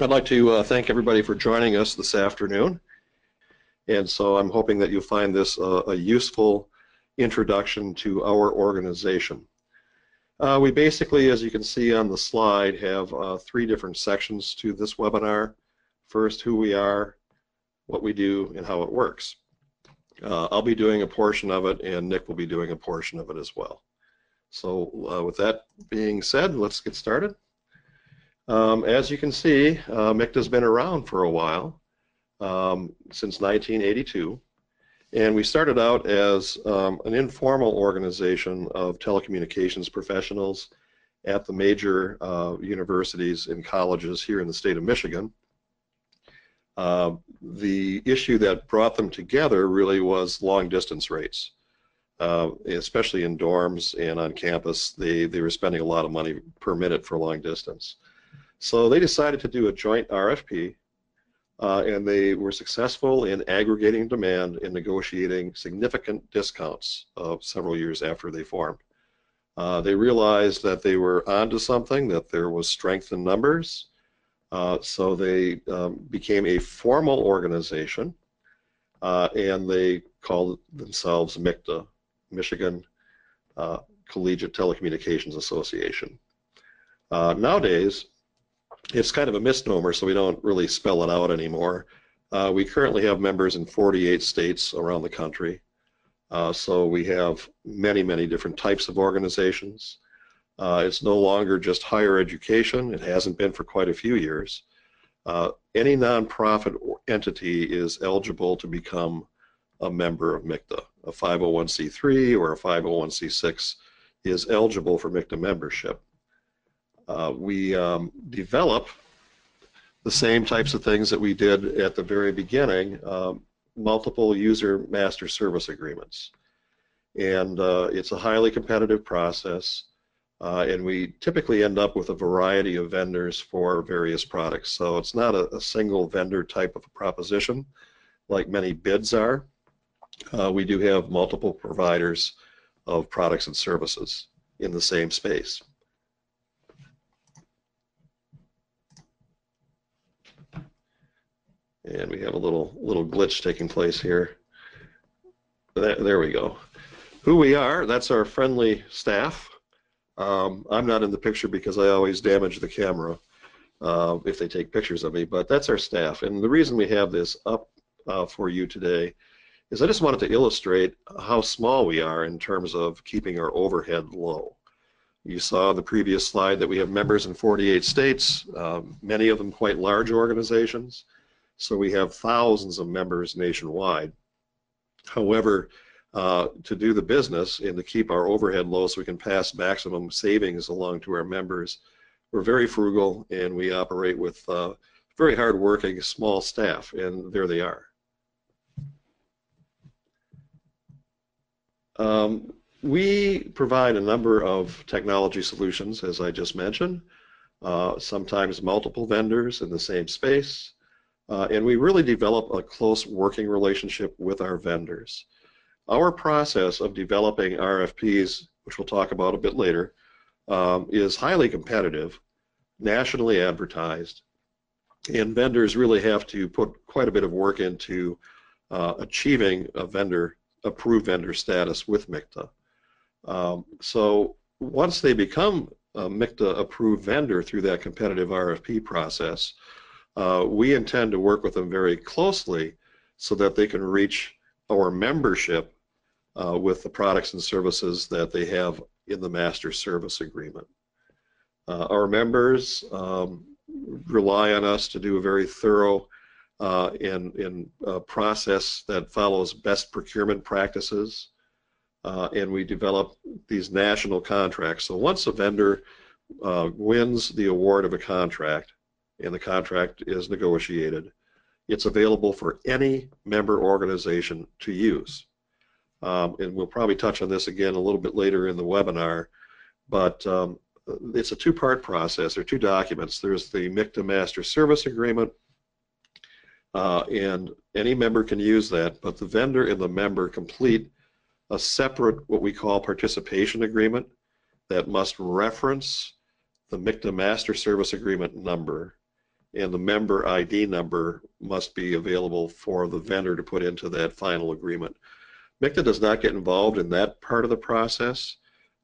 I'd like to uh, thank everybody for joining us this afternoon. And so I'm hoping that you'll find this uh, a useful introduction to our organization. Uh, we basically, as you can see on the slide, have uh, three different sections to this webinar. First, who we are, what we do, and how it works. Uh, I'll be doing a portion of it, and Nick will be doing a portion of it as well. So uh, with that being said, let's get started. Um, as you can see, uh, MICTA's been around for a while, um, since 1982. And we started out as um, an informal organization of telecommunications professionals at the major uh, universities and colleges here in the state of Michigan. Uh, the issue that brought them together really was long distance rates. Uh, especially in dorms and on campus, they, they were spending a lot of money per minute for long distance. So they decided to do a joint RFP, uh, and they were successful in aggregating demand and negotiating significant discounts uh, several years after they formed. Uh, they realized that they were onto something, that there was strength in numbers, uh, so they um, became a formal organization, uh, and they called themselves MICTA, Michigan uh, Collegiate Telecommunications Association. nowadays, it's kind of a misnomer, so we don't really spell it out anymore. Uh, we currently have members in 48 states around the country. Uh, so we have many, many different types of organizations. Uh, it's no longer just higher education. It hasn't been for quite a few years. Uh, any nonprofit entity is eligible to become a member of MICTA. A 501c3 or a 501c6 is eligible for MICTA membership uh, we um, develop the same types of things that we did at the very beginning, um, multiple user master service agreements. And uh, it's a highly competitive process, uh, and we typically end up with a variety of vendors for various products. So it's not a, a single vendor type of a proposition like many bids are. Uh, we do have multiple providers of products and services in the same space. And we have a little little glitch taking place here. There, there we go. Who we are, that's our friendly staff. Um, I'm not in the picture because I always damage the camera uh, if they take pictures of me, but that's our staff. And the reason we have this up uh, for you today is I just wanted to illustrate how small we are in terms of keeping our overhead low. You saw the previous slide that we have members in 48 states, uh, many of them quite large organizations. So we have thousands of members nationwide. However, uh, to do the business and to keep our overhead low so we can pass maximum savings along to our members, we're very frugal and we operate with uh, very hardworking small staff, and there they are. Um, we provide a number of technology solutions, as I just mentioned, uh, sometimes multiple vendors in the same space, uh, and we really develop a close working relationship with our vendors. Our process of developing RFPs, which we'll talk about a bit later, um, is highly competitive, nationally advertised, and vendors really have to put quite a bit of work into uh, achieving a vendor approved vendor status with MICTA. Um, so once they become a MICTA approved vendor through that competitive RFP process, uh, we intend to work with them very closely so that they can reach our membership uh, with the products and services that they have in the master service agreement. Uh, our members um, rely on us to do a very thorough uh, in, uh, process that follows best procurement practices uh, and we develop these national contracts. So once a vendor wins the award of a contract, and the contract is negotiated, it's available for any member organization to use. Um, and we'll probably touch on this again a little bit later in the webinar, but um, it's a two-part process. There are two documents. There's the MICTA Master Service Agreement, uh, and any member can use that, but the vendor and the member complete a separate, what we call participation agreement that must reference the MICTA Master Service Agreement number and the member ID number must be available for the vendor to put into that final agreement. MICTA does not get involved in that part of the process,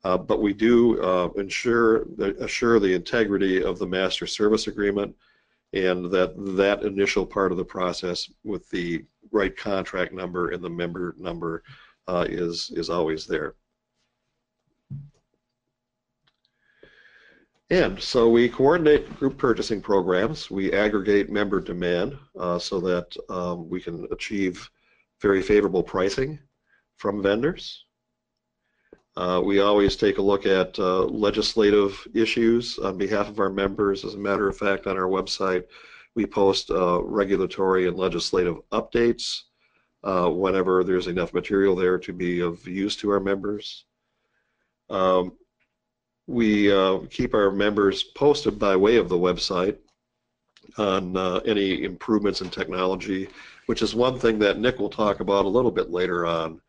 uh, but we do uh, ensure the, assure the integrity of the master service agreement and that that initial part of the process with the right contract number and the member number uh, is is always there. And so we coordinate group purchasing programs. We aggregate member demand uh, so that um, we can achieve very favorable pricing from vendors. Uh, we always take a look at uh, legislative issues on behalf of our members. As a matter of fact, on our website, we post uh, regulatory and legislative updates uh, whenever there's enough material there to be of use to our members. Um, we uh, keep our members posted by way of the website on uh, any improvements in technology, which is one thing that Nick will talk about a little bit later on.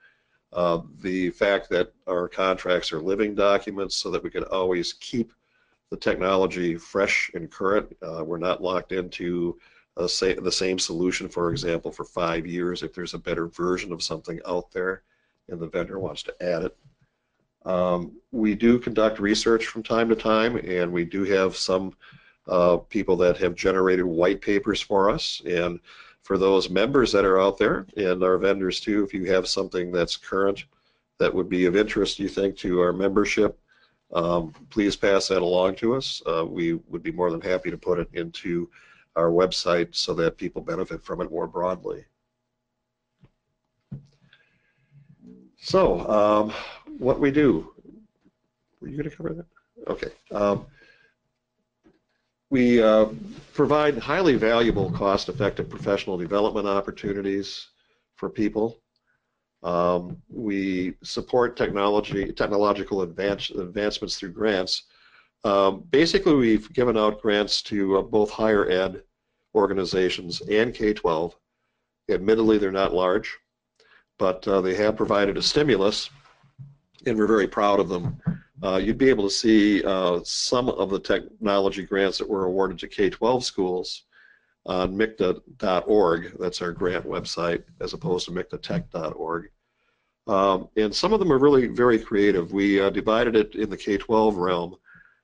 Uh, the fact that our contracts are living documents so that we can always keep the technology fresh and current. Uh, we're not locked into say, the same solution, for example, for five years if there's a better version of something out there and the vendor wants to add it. Um, we do conduct research from time to time, and we do have some uh, people that have generated white papers for us. And for those members that are out there, and our vendors too, if you have something that's current that would be of interest, you think, to our membership, um, please pass that along to us. Uh, we would be more than happy to put it into our website so that people benefit from it more broadly. So, um, what we do. Were you going to cover that? Okay. Um, we uh, provide highly valuable, cost-effective professional development opportunities for people. Um, we support technology, technological advance, advancements through grants. Um, basically, we've given out grants to uh, both higher ed organizations and K-12. Admittedly, they're not large, but uh, they have provided a stimulus and we're very proud of them. Uh, you'd be able to see uh, some of the technology grants that were awarded to K-12 schools on MICTA.org. That's our grant website, as opposed to MICTATech.org. Um, and some of them are really very creative. We uh, divided it in the K-12 realm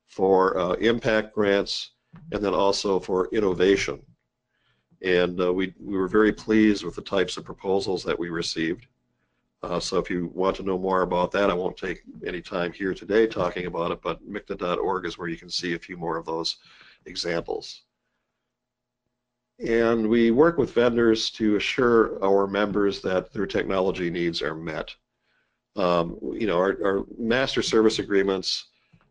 for uh, impact grants and then also for innovation. And uh, we, we were very pleased with the types of proposals that we received. Uh, so if you want to know more about that, I won't take any time here today talking about it, but MICTA.org is where you can see a few more of those examples. And we work with vendors to assure our members that their technology needs are met. Um, you know, our, our master service agreements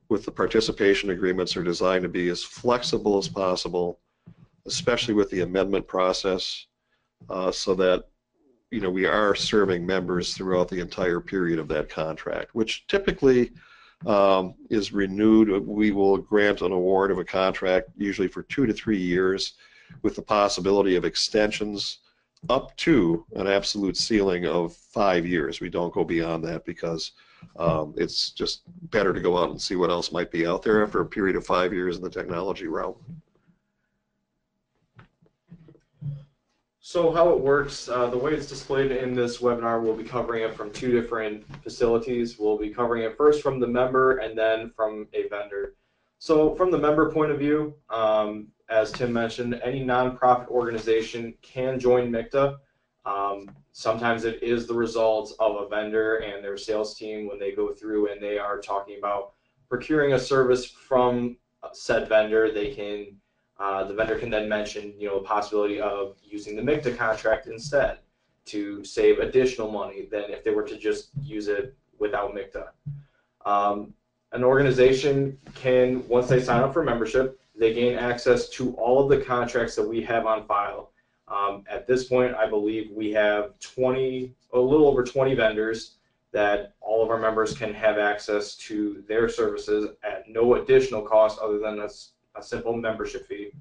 with the participation agreements are designed to be as flexible as possible, especially with the amendment process, uh, so that you know, we are serving members throughout the entire period of that contract, which typically um, is renewed. We will grant an award of a contract usually for two to three years with the possibility of extensions up to an absolute ceiling of five years. We don't go beyond that because um, it's just better to go out and see what else might be out there after a period of five years in the technology realm. So how it works, uh, the way it's displayed in this webinar, we'll be covering it from two different facilities. We'll be covering it first from the member and then from a vendor. So from the member point of view, um, as Tim mentioned, any nonprofit organization can join MICTA. Um, sometimes it is the result of a vendor and their sales team when they go through and they are talking about procuring a service from said vendor, they can uh, the vendor can then mention, you know, the possibility of using the MICTA contract instead to save additional money than if they were to just use it without MICTA. Um, an organization can, once they sign up for membership, they gain access to all of the contracts that we have on file. Um, at this point, I believe we have 20, a little over 20 vendors that all of our members can have access to their services at no additional cost other than us a simple membership fee.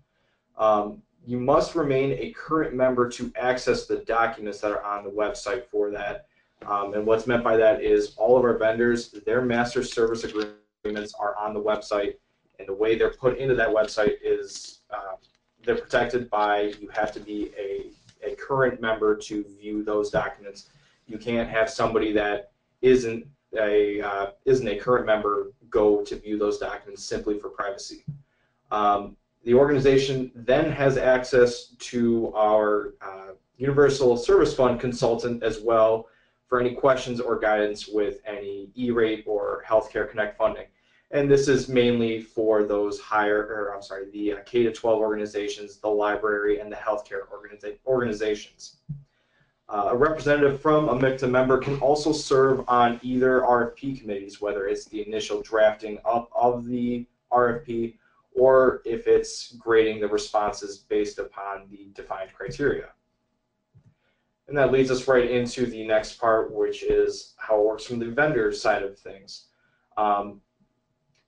Um, you must remain a current member to access the documents that are on the website for that. Um, and what's meant by that is all of our vendors, their master service agreements are on the website, and the way they're put into that website is uh, they're protected by you have to be a, a current member to view those documents. You can't have somebody that isn't a uh, isn't a current member go to view those documents simply for privacy. Um, the organization then has access to our uh, Universal Service Fund consultant as well for any questions or guidance with any E-rate or Healthcare Connect funding. And this is mainly for those higher, or I'm sorry, the uh, K to 12 organizations, the library, and the healthcare organiza organizations. Uh, a representative from a MICTA member can also serve on either RFP committees, whether it's the initial drafting up of the RFP or if it's grading the responses based upon the defined criteria. And that leads us right into the next part, which is how it works from the vendor side of things. Um,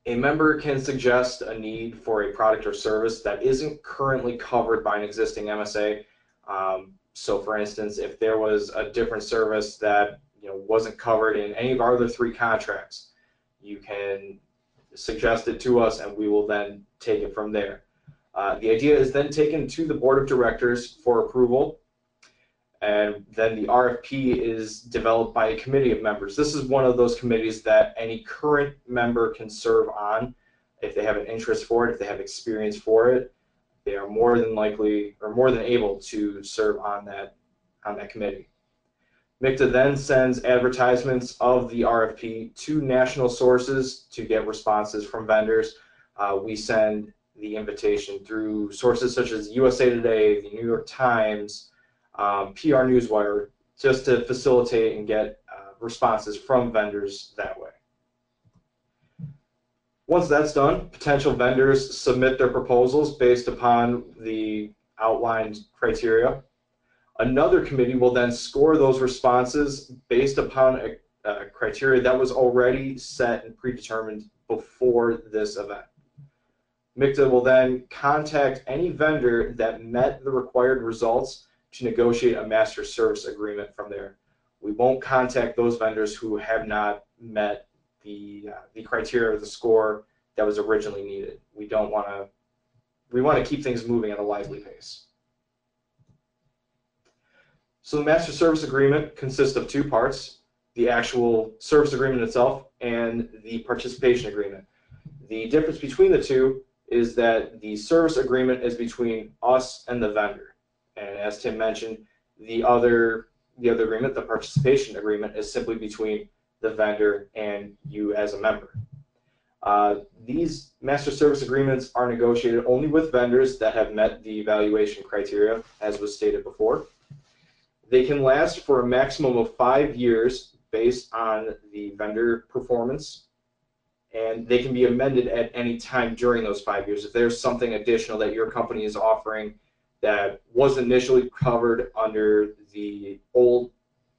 a member can suggest a need for a product or service that isn't currently covered by an existing MSA. Um, so for instance, if there was a different service that you know wasn't covered in any of our other three contracts, you can suggest it to us and we will then take it from there. Uh, the idea is then taken to the board of directors for approval and then the RFP is developed by a committee of members. This is one of those committees that any current member can serve on if they have an interest for it, if they have experience for it they are more than likely or more than able to serve on that on that committee. MICTA then sends advertisements of the RFP to national sources to get responses from vendors. Uh, we send the invitation through sources such as USA Today, the New York Times, um, PR Newswire, just to facilitate and get uh, responses from vendors that way. Once that's done, potential vendors submit their proposals based upon the outlined criteria. Another committee will then score those responses based upon a, criteria that was already set and predetermined before this event. MICTA will then contact any vendor that met the required results to negotiate a master service agreement from there. We won't contact those vendors who have not met the uh, the criteria or the score that was originally needed. We don't want to we want to keep things moving at a lively pace. So the master service agreement consists of two parts, the actual service agreement itself and the participation agreement. The difference between the two is that the service agreement is between us and the vendor. And as Tim mentioned, the other the other agreement, the participation agreement, is simply between the vendor and you as a member. Uh, these master service agreements are negotiated only with vendors that have met the evaluation criteria, as was stated before. They can last for a maximum of five years based on the vendor performance, and they can be amended at any time during those five years. If there's something additional that your company is offering that was initially covered under the old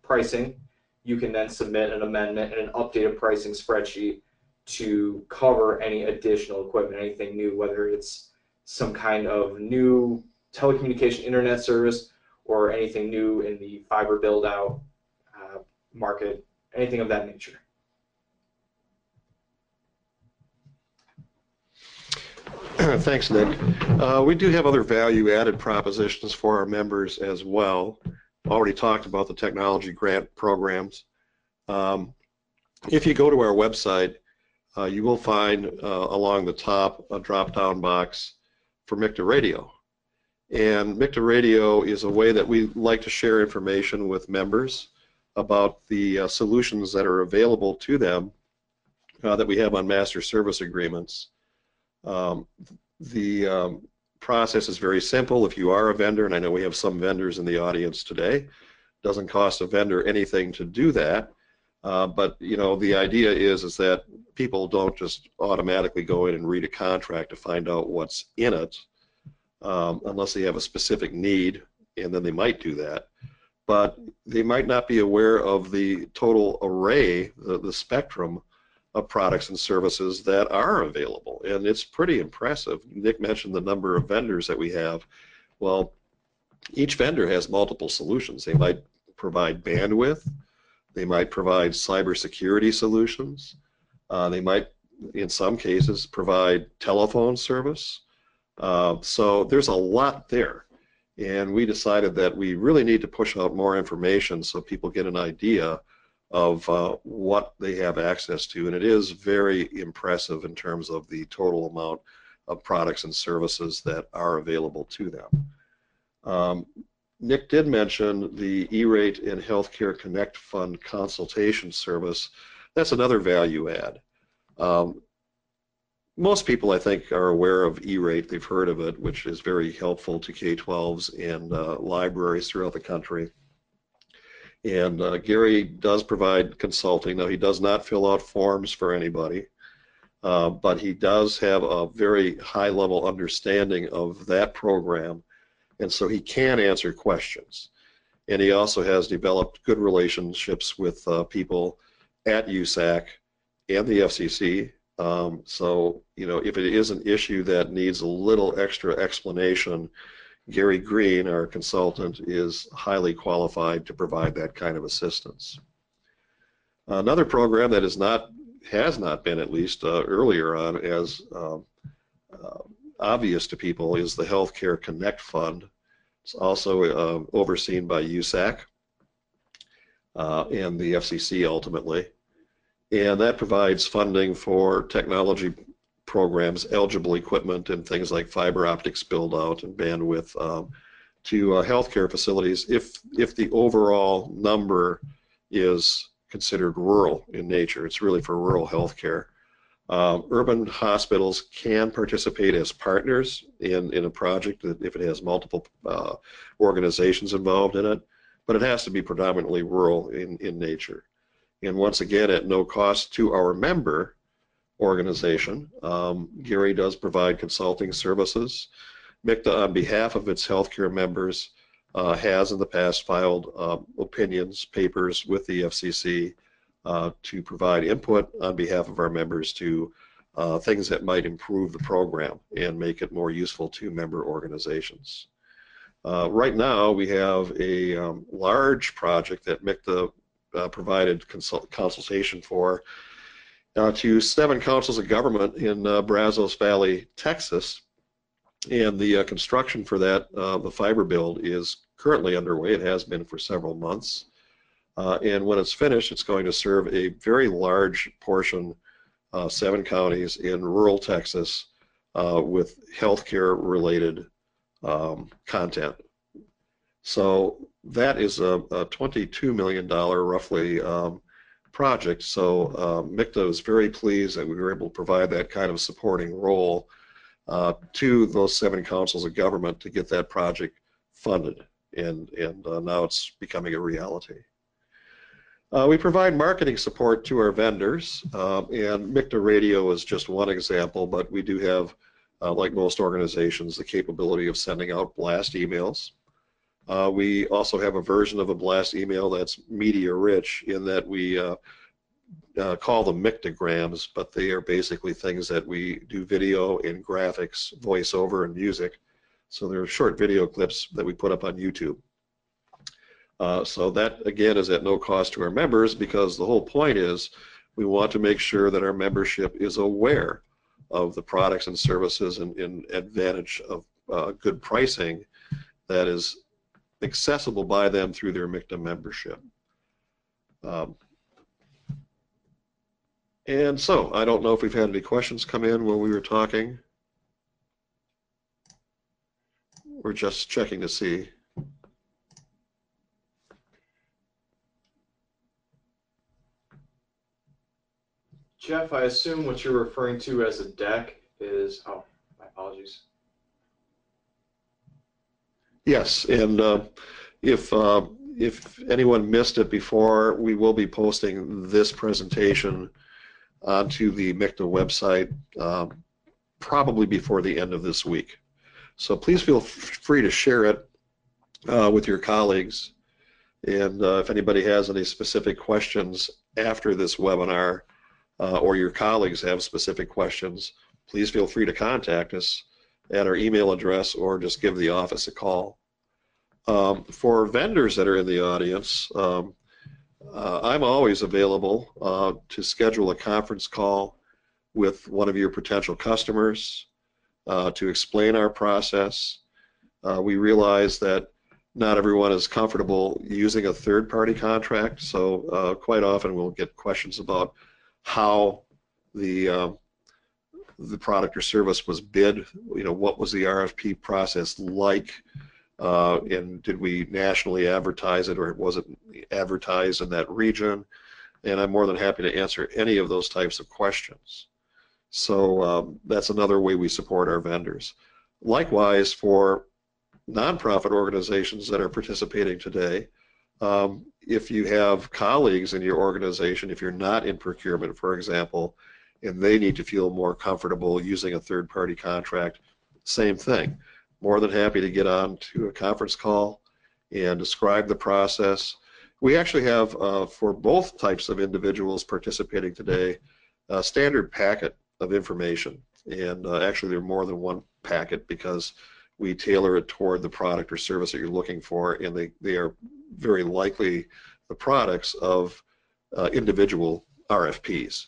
pricing, you can then submit an amendment and an updated pricing spreadsheet to cover any additional equipment, anything new, whether it's some kind of new telecommunication internet service or anything new in the fiber build out uh, market, anything of that nature. Thanks, Nick. Uh, we do have other value-added propositions for our members as well already talked about the technology grant programs. Um, if you go to our website, uh, you will find uh, along the top a drop-down box for MICTA Radio. And MICTA Radio is a way that we like to share information with members about the uh, solutions that are available to them uh, that we have on master service agreements. Um, the um, process is very simple. If you are a vendor, and I know we have some vendors in the audience today, doesn't cost a vendor anything to do that. Uh, but you know the idea is is that people don't just automatically go in and read a contract to find out what's in it, um, unless they have a specific need, and then they might do that. But they might not be aware of the total array, the, the spectrum of products and services that are available, and it's pretty impressive. Nick mentioned the number of vendors that we have. Well, each vendor has multiple solutions. They might provide bandwidth, they might provide cybersecurity solutions, uh, they might, in some cases, provide telephone service. Uh, so there's a lot there. And we decided that we really need to push out more information so people get an idea of uh, what they have access to. And it is very impressive in terms of the total amount of products and services that are available to them. Um, Nick did mention the E-Rate and Healthcare Connect Fund consultation service. That's another value add. Um, most people, I think, are aware of E-Rate. They've heard of it, which is very helpful to K-12s and uh, libraries throughout the country. And uh, Gary does provide consulting. Now, he does not fill out forms for anybody, uh, but he does have a very high-level understanding of that program, and so he can answer questions. And he also has developed good relationships with uh, people at USAC and the FCC um, so, you know, if it is an issue that needs a little extra explanation, Gary Green, our consultant, is highly qualified to provide that kind of assistance. Another program that is not, has not been at least uh, earlier on as uh, uh, obvious to people is the Healthcare Connect Fund. It's also uh, overseen by USAC uh, and the FCC ultimately and that provides funding for technology programs, eligible equipment, and things like fiber optics build out and bandwidth um, to uh, healthcare facilities if if the overall number is considered rural in nature. It's really for rural healthcare. Um, urban hospitals can participate as partners in, in a project if it has multiple uh, organizations involved in it, but it has to be predominantly rural in, in nature and once again at no cost to our member organization. Um, Gary does provide consulting services. MICTA, on behalf of its healthcare members, uh, has in the past filed uh, opinions, papers with the FCC uh, to provide input on behalf of our members to uh, things that might improve the program and make it more useful to member organizations. Uh, right now, we have a um, large project that MICTA uh, provided consult consultation for uh, to seven councils of government in uh, Brazos Valley, Texas. And the uh, construction for that, uh, the fiber build, is currently underway. It has been for several months. And when it's finished, it's going to serve a very large portion, seven counties in rural Texas, with healthcare related um, content. So that is a, a $22 million roughly um, project. So uh, MICTA is very pleased that we were able to provide that kind of supporting role uh, to those seven councils of government to get that project funded. And, and uh, now it's becoming a reality. Uh, we provide marketing support to our vendors, uh, and MICTA Radio is just one example, but we do have, uh, like most organizations, the capability of sending out blast emails. Uh, we also have a version of a blast email that's media rich in that we uh, uh, call them mictograms, but they are basically things that we do video and graphics, voiceover, and music. So they're short video clips that we put up on YouTube. Uh, so that again is at no cost to our members because the whole point is we want to make sure that our membership is aware of the products and services and, and advantage of uh, good pricing that is accessible by them through their MICTA membership. Um, and so, I don't know if we've had any questions come in while we were talking. We're just checking to see. Jeff, I assume what you're referring to as a deck is, oh, Yes, and uh, if uh, if anyone missed it before, we will be posting this presentation onto the MICTA website um, probably before the end of this week. So please feel free to share it uh, with your colleagues. And uh, if anybody has any specific questions after this webinar uh, or your colleagues have specific questions, please feel free to contact us at our email address or just give the office a call. Um, for vendors that are in the audience, um, uh, I'm always available uh, to schedule a conference call with one of your potential customers uh, to explain our process. Uh, we realize that not everyone is comfortable using a third-party contract, so uh, quite often we'll get questions about how the uh, the product or service was bid. You know, what was the RFP process like, uh, and did we nationally advertise it, or it was it advertised in that region? And I'm more than happy to answer any of those types of questions. So um, that's another way we support our vendors. Likewise, for nonprofit organizations that are participating today, um, if you have colleagues in your organization, if you're not in procurement, for example, and they need to feel more comfortable using a third-party contract, same thing. More than happy to get on to a conference call and describe the process. We actually have, uh, for both types of individuals participating today, a standard packet of information. And uh, actually, there are more than one packet because we tailor it toward the product or service that you're looking for, and they, they are very likely the products of uh, individual RFPs.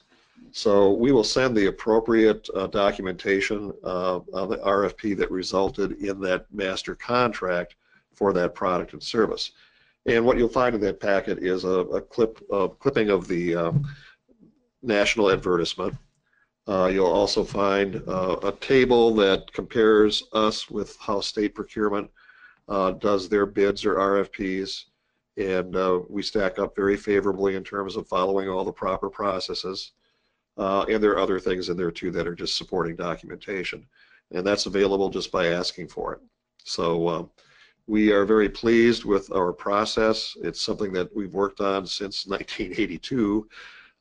So we will send the appropriate uh, documentation uh, on the RFP that resulted in that master contract for that product and service. And what you'll find in that packet is a, a clip, a clipping of the um, national advertisement uh, you'll also find uh, a table that compares us with how state procurement uh, does their bids or RFPs. And uh, we stack up very favorably in terms of following all the proper processes. Uh, and there are other things in there too that are just supporting documentation. And that's available just by asking for it. So um, we are very pleased with our process. It's something that we've worked on since 1982.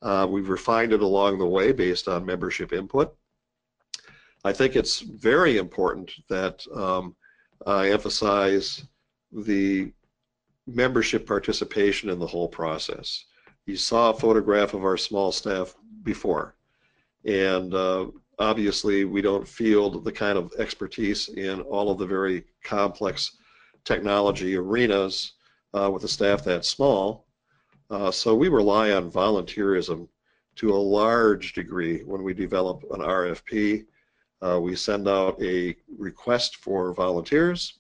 Uh, we've refined it along the way based on membership input. I think it's very important that um, I emphasize the membership participation in the whole process. You saw a photograph of our small staff before, and uh, obviously we don't field the kind of expertise in all of the very complex technology arenas uh, with a staff that small, uh, so we rely on volunteerism to a large degree when we develop an RFP. Uh, we send out a request for volunteers.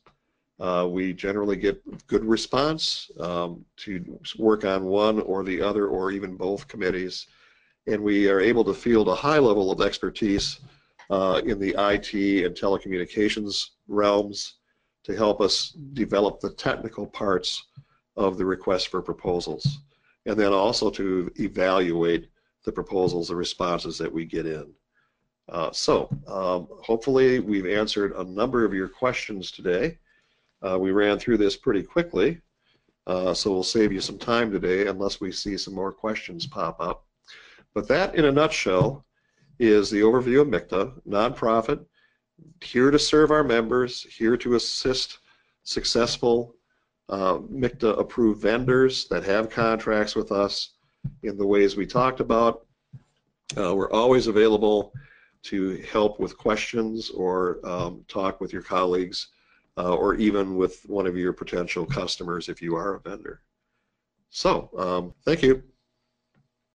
Uh, we generally get good response um, to work on one or the other or even both committees. And we are able to field a high level of expertise uh, in the IT and telecommunications realms to help us develop the technical parts of the request for proposals and then also to evaluate the proposals, the responses that we get in. Uh, so um, hopefully we've answered a number of your questions today. Uh, we ran through this pretty quickly, uh, so we'll save you some time today unless we see some more questions pop up. But that, in a nutshell, is the overview of MICTA, nonprofit, here to serve our members, here to assist successful uh, MICTA approved vendors that have contracts with us in the ways we talked about. Uh, we're always available to help with questions or um, talk with your colleagues uh, or even with one of your potential customers if you are a vendor. So, um, thank you.